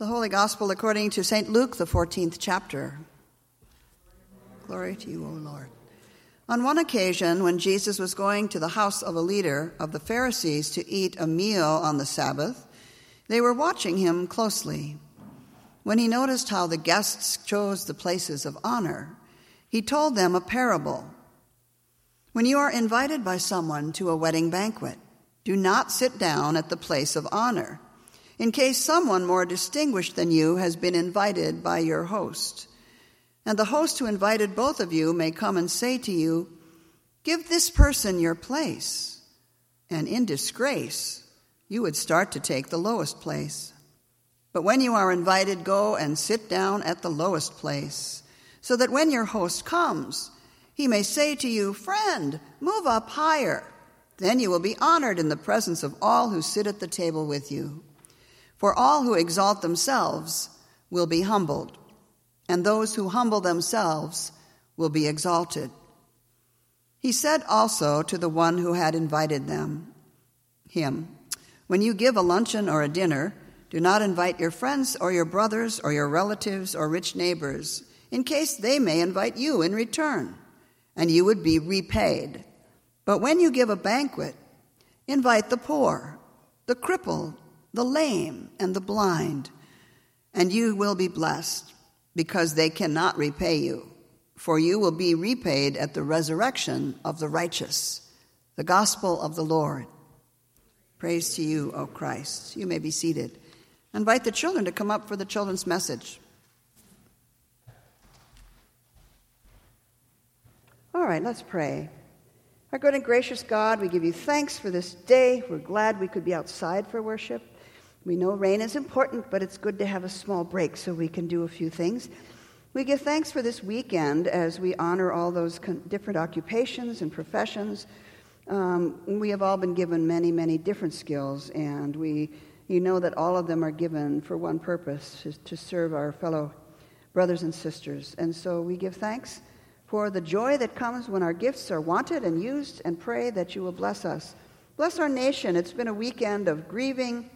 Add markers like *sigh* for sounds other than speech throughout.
The Holy Gospel according to St. Luke, the 14th chapter. Glory to you, O Lord. On one occasion, when Jesus was going to the house of a leader of the Pharisees to eat a meal on the Sabbath, they were watching him closely. When he noticed how the guests chose the places of honor, he told them a parable. When you are invited by someone to a wedding banquet, do not sit down at the place of honor, in case someone more distinguished than you has been invited by your host. And the host who invited both of you may come and say to you, Give this person your place. And in disgrace, you would start to take the lowest place. But when you are invited, go and sit down at the lowest place, so that when your host comes, he may say to you, Friend, move up higher. Then you will be honored in the presence of all who sit at the table with you. For all who exalt themselves will be humbled, and those who humble themselves will be exalted. He said also to the one who had invited them, him, When you give a luncheon or a dinner, do not invite your friends or your brothers or your relatives or rich neighbors, in case they may invite you in return, and you would be repaid. But when you give a banquet, invite the poor, the crippled, the lame, and the blind, and you will be blessed, because they cannot repay you, for you will be repaid at the resurrection of the righteous. The gospel of the Lord. Praise to you, O Christ. You may be seated. Invite the children to come up for the children's message. All right, let's pray. Our good and gracious God, we give you thanks for this day. We're glad we could be outside for worship. We know rain is important, but it's good to have a small break so we can do a few things. We give thanks for this weekend as we honor all those con- different occupations and professions. Um, we have all been given many, many different skills, and we, you know that all of them are given for one purpose to serve our fellow brothers and sisters. And so we give thanks for the joy that comes when our gifts are wanted and used, and pray that you will bless us. Bless our nation. It's been a weekend of grieving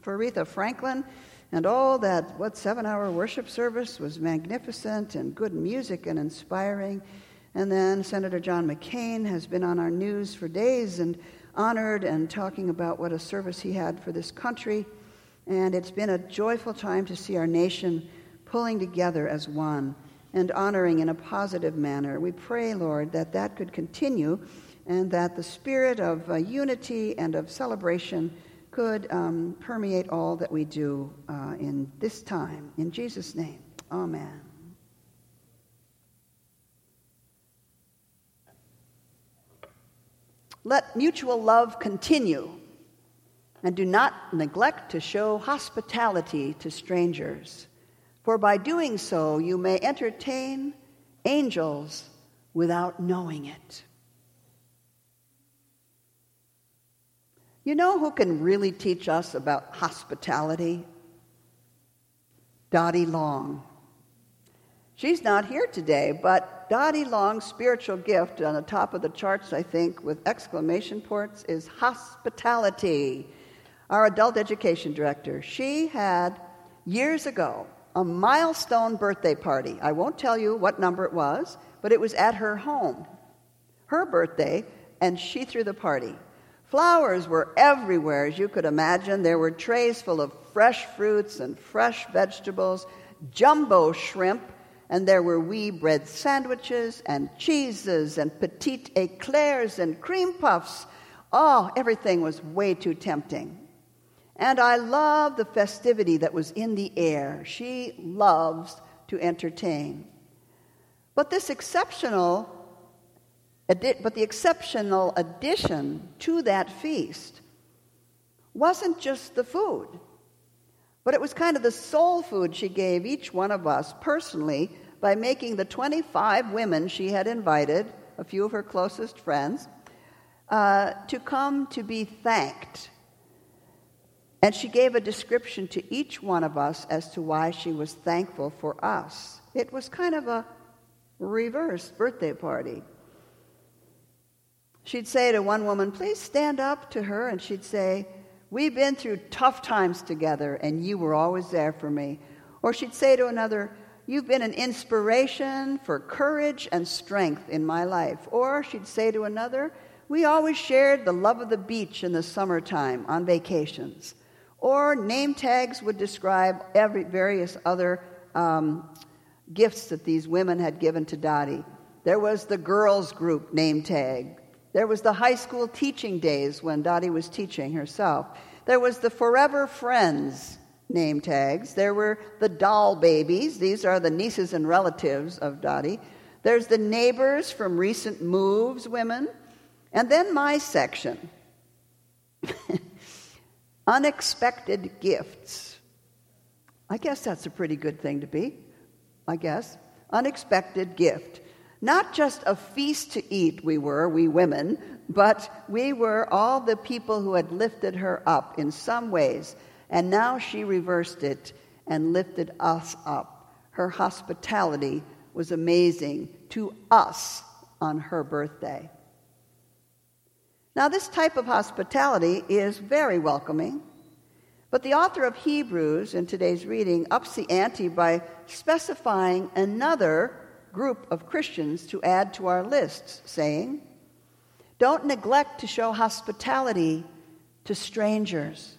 for Aretha Franklin, and all that, what seven hour worship service was magnificent and good music and inspiring. And then Senator John McCain has been on our news for days and honored and talking about what a service he had for this country. And it's been a joyful time to see our nation pulling together as one and honoring in a positive manner. We pray, Lord, that that could continue and that the spirit of uh, unity and of celebration could um, permeate all that we do uh, in this time. In Jesus' name, amen. Let mutual love continue, and do not neglect to show hospitality to strangers for by doing so you may entertain angels without knowing it. You know who can really teach us about hospitality? Dottie Long. She's not here today, but Dottie Long's spiritual gift on the top of the charts, I think, with exclamation points, is hospitality. Our adult education director. She had, years ago, a milestone birthday party. I won't tell you what number it was, but it was at her home. Her birthday, and she threw the party. Flowers were everywhere, as you could imagine. There were trays full of fresh fruits and fresh vegetables, jumbo shrimp, and there were wee bread sandwiches and cheeses and petite eclairs and cream puffs. Oh, everything was way too tempting. And I love the festivity that was in the air. She loves to entertain. But this exceptional but the exceptional addition to that feast wasn't just the food, but it was kind of the soul food she gave each one of us personally by making the 25 women she had invited, a few of her closest friends, uh, to come to be thanked and she gave a description to each one of us as to why she was thankful for us. It was kind of a reverse birthday party. She'd say to one woman, Please stand up to her. And she'd say, We've been through tough times together, and you were always there for me. Or she'd say to another, You've been an inspiration for courage and strength in my life. Or she'd say to another, We always shared the love of the beach in the summertime on vacations. Or name tags would describe every, various other um, gifts that these women had given to Dottie. There was the girls' group name tag. There was the high school teaching days when Dottie was teaching herself. There was the forever friends name tags. There were the doll babies. These are the nieces and relatives of Dottie. There's the neighbors from recent moves women. And then my section *laughs* unexpected gifts. I guess that's a pretty good thing to be. I guess. Unexpected gift. Not just a feast to eat, we were, we women, but we were all the people who had lifted her up in some ways. And now she reversed it and lifted us up. Her hospitality was amazing to us on her birthday. Now, this type of hospitality is very welcoming, but the author of Hebrews in today's reading ups the ante by specifying another group of Christians to add to our lists, saying, Don't neglect to show hospitality to strangers.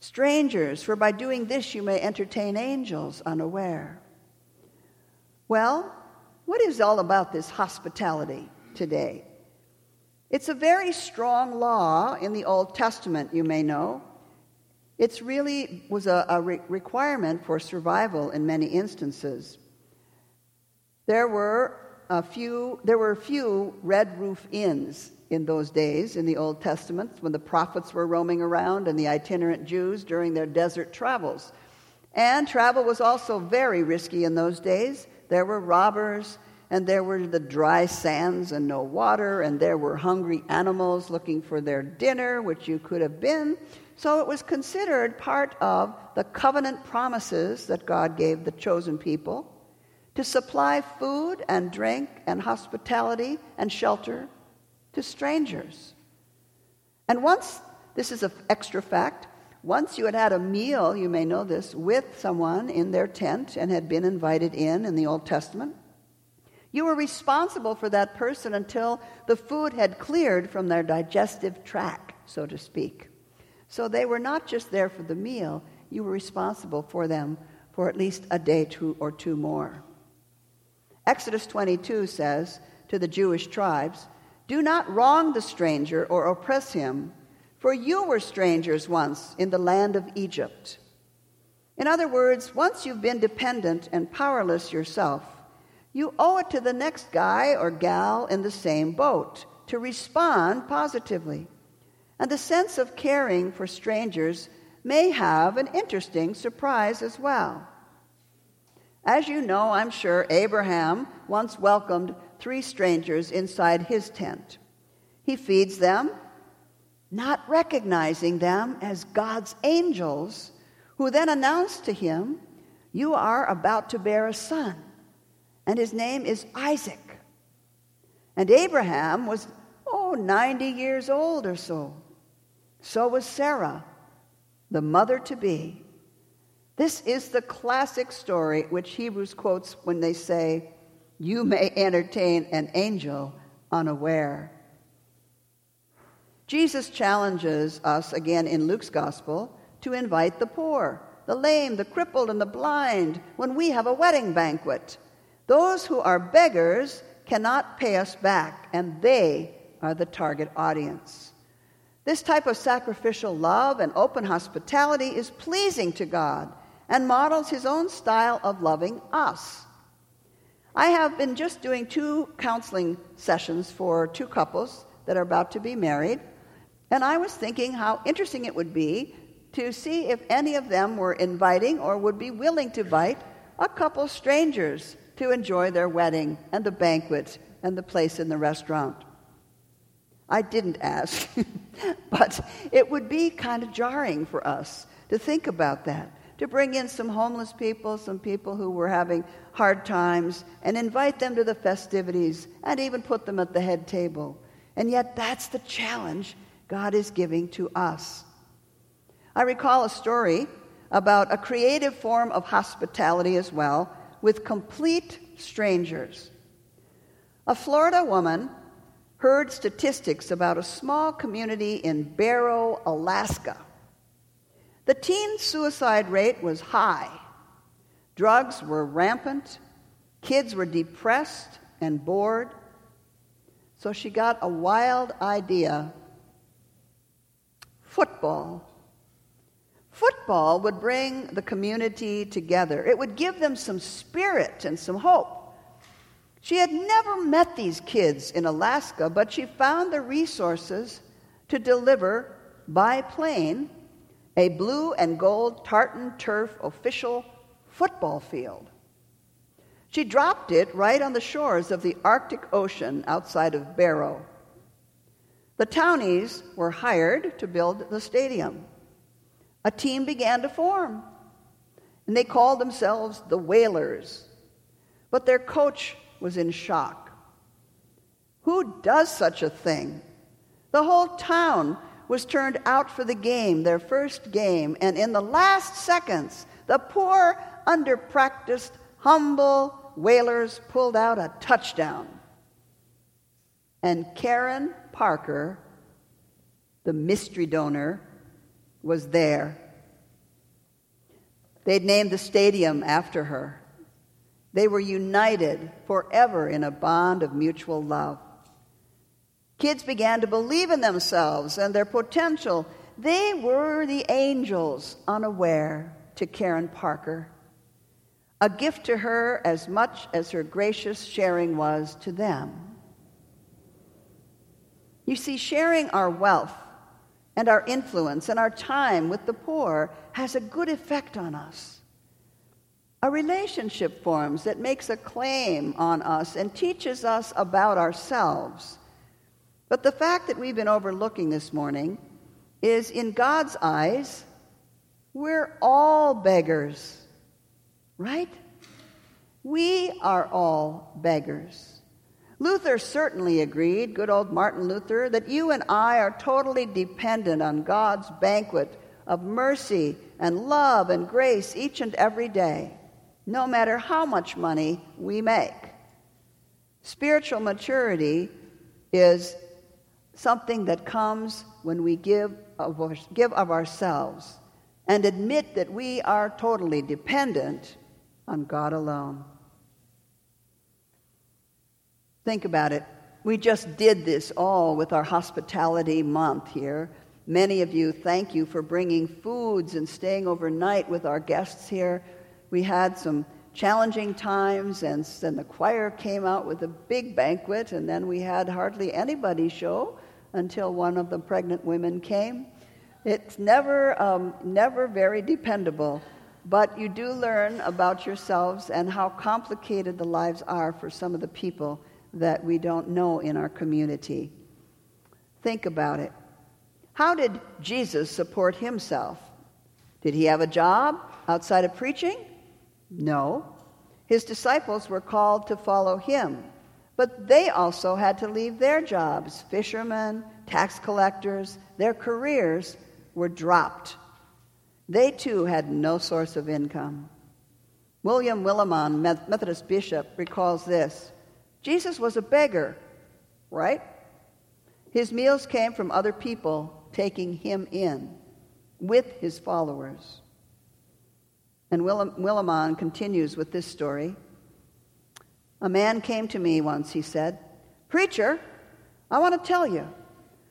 Strangers, for by doing this you may entertain angels unaware. Well, what is all about this hospitality today? It's a very strong law in the Old Testament, you may know. It really was a, a re- requirement for survival in many instances. There were a few, there were a few red roof inns in those days in the Old Testament when the prophets were roaming around and the itinerant Jews during their desert travels. And travel was also very risky in those days. There were robbers, and there were the dry sands and no water, and there were hungry animals looking for their dinner, which you could have been. So it was considered part of the covenant promises that God gave the chosen people to supply food and drink and hospitality and shelter to strangers. And once, this is an extra fact, once you had had a meal, you may know this, with someone in their tent and had been invited in in the Old Testament, you were responsible for that person until the food had cleared from their digestive tract, so to speak. So they were not just there for the meal, you were responsible for them for at least a day or two more. Exodus 22 says to the Jewish tribes, Do not wrong the stranger or oppress him, for you were strangers once in the land of Egypt. In other words, once you've been dependent and powerless yourself, you owe it to the next guy or gal in the same boat to respond positively. And the sense of caring for strangers may have an interesting surprise as well. As you know, I'm sure, Abraham once welcomed three strangers inside his tent. He feeds them, not recognizing them as God's angels, who then announce to him, You are about to bear a son, and his name is Isaac. And Abraham was, oh, 90 years old or so. So was Sarah, the mother to be. This is the classic story which Hebrews quotes when they say, You may entertain an angel unaware. Jesus challenges us again in Luke's gospel to invite the poor, the lame, the crippled, and the blind when we have a wedding banquet. Those who are beggars cannot pay us back, and they are the target audience. This type of sacrificial love and open hospitality is pleasing to God and models his own style of loving us. I have been just doing two counseling sessions for two couples that are about to be married, and I was thinking how interesting it would be to see if any of them were inviting or would be willing to invite a couple strangers to enjoy their wedding and the banquet and the place in the restaurant. I didn't ask, *laughs* but it would be kind of jarring for us to think about that to bring in some homeless people, some people who were having hard times, and invite them to the festivities and even put them at the head table. And yet, that's the challenge God is giving to us. I recall a story about a creative form of hospitality as well with complete strangers. A Florida woman heard statistics about a small community in Barrow, Alaska. The teen suicide rate was high. Drugs were rampant. Kids were depressed and bored. So she got a wild idea football. Football would bring the community together, it would give them some spirit and some hope. She had never met these kids in Alaska, but she found the resources to deliver by plane a blue and gold tartan turf official football field. She dropped it right on the shores of the Arctic Ocean outside of Barrow. The townies were hired to build the stadium. A team began to form, and they called themselves the Whalers. But their coach was in shock. Who does such a thing? The whole town was turned out for the game, their first game, and in the last seconds, the poor, underpracticed, humble Whalers pulled out a touchdown. And Karen Parker, the mystery donor, was there. They'd named the stadium after her. They were united forever in a bond of mutual love. Kids began to believe in themselves and their potential. They were the angels unaware to Karen Parker, a gift to her as much as her gracious sharing was to them. You see, sharing our wealth and our influence and our time with the poor has a good effect on us. A relationship forms that makes a claim on us and teaches us about ourselves. But the fact that we've been overlooking this morning is in God's eyes, we're all beggars, right? We are all beggars. Luther certainly agreed, good old Martin Luther, that you and I are totally dependent on God's banquet of mercy and love and grace each and every day no matter how much money we make. Spiritual maturity is something that comes when we give of, give of ourselves and admit that we are totally dependent on God alone. Think about it. We just did this all with our hospitality month here. Many of you, thank you for bringing foods and staying overnight with our guests here we had some challenging times, and then the choir came out with a big banquet, and then we had hardly anybody show until one of the pregnant women came. It's never, um, never very dependable, but you do learn about yourselves and how complicated the lives are for some of the people that we don't know in our community. Think about it. How did Jesus support himself? Did he have a job outside of preaching? No. His disciples were called to follow him, but they also had to leave their jobs. Fishermen, tax collectors, their careers were dropped. They too had no source of income. William Willimon, Methodist bishop, recalls this Jesus was a beggar, right? His meals came from other people taking him in with his followers. And Willimon continues with this story. A man came to me once, he said, Preacher, I want to tell you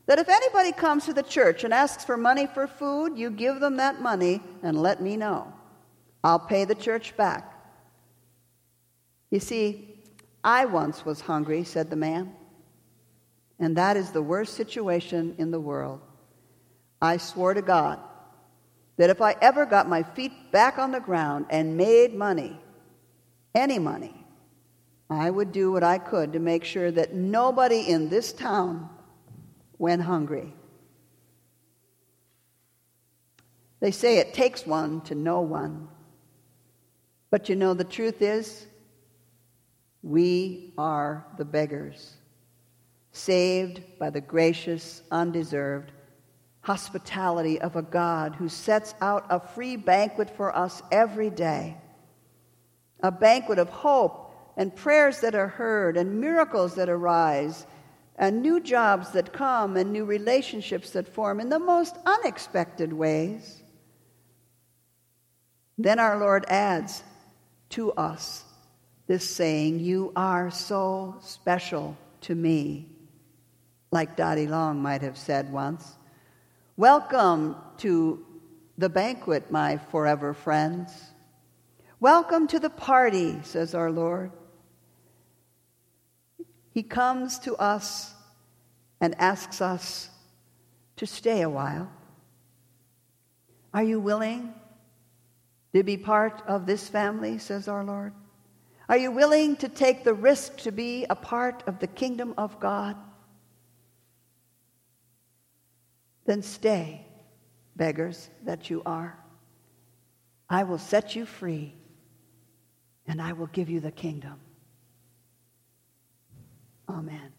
that if anybody comes to the church and asks for money for food, you give them that money and let me know. I'll pay the church back. You see, I once was hungry, said the man, and that is the worst situation in the world. I swore to God that if I ever got my feet back on the ground and made money, any money, I would do what I could to make sure that nobody in this town went hungry. They say it takes one to know one. But you know, the truth is, we are the beggars, saved by the gracious, undeserved hospitality of a God who sets out a free banquet for us every day. A banquet of hope and prayers that are heard and miracles that arise and new jobs that come and new relationships that form in the most unexpected ways. Then our Lord adds to us this saying, You are so special to me, like Dottie Long might have said once. Welcome to the banquet, my forever friends. Welcome to the party, says our Lord. He comes to us and asks us to stay a while. Are you willing to be part of this family, says our Lord? Are you willing to take the risk to be a part of the kingdom of God? Then stay, beggars that you are. I will set you free, and I will give you the kingdom. Amen.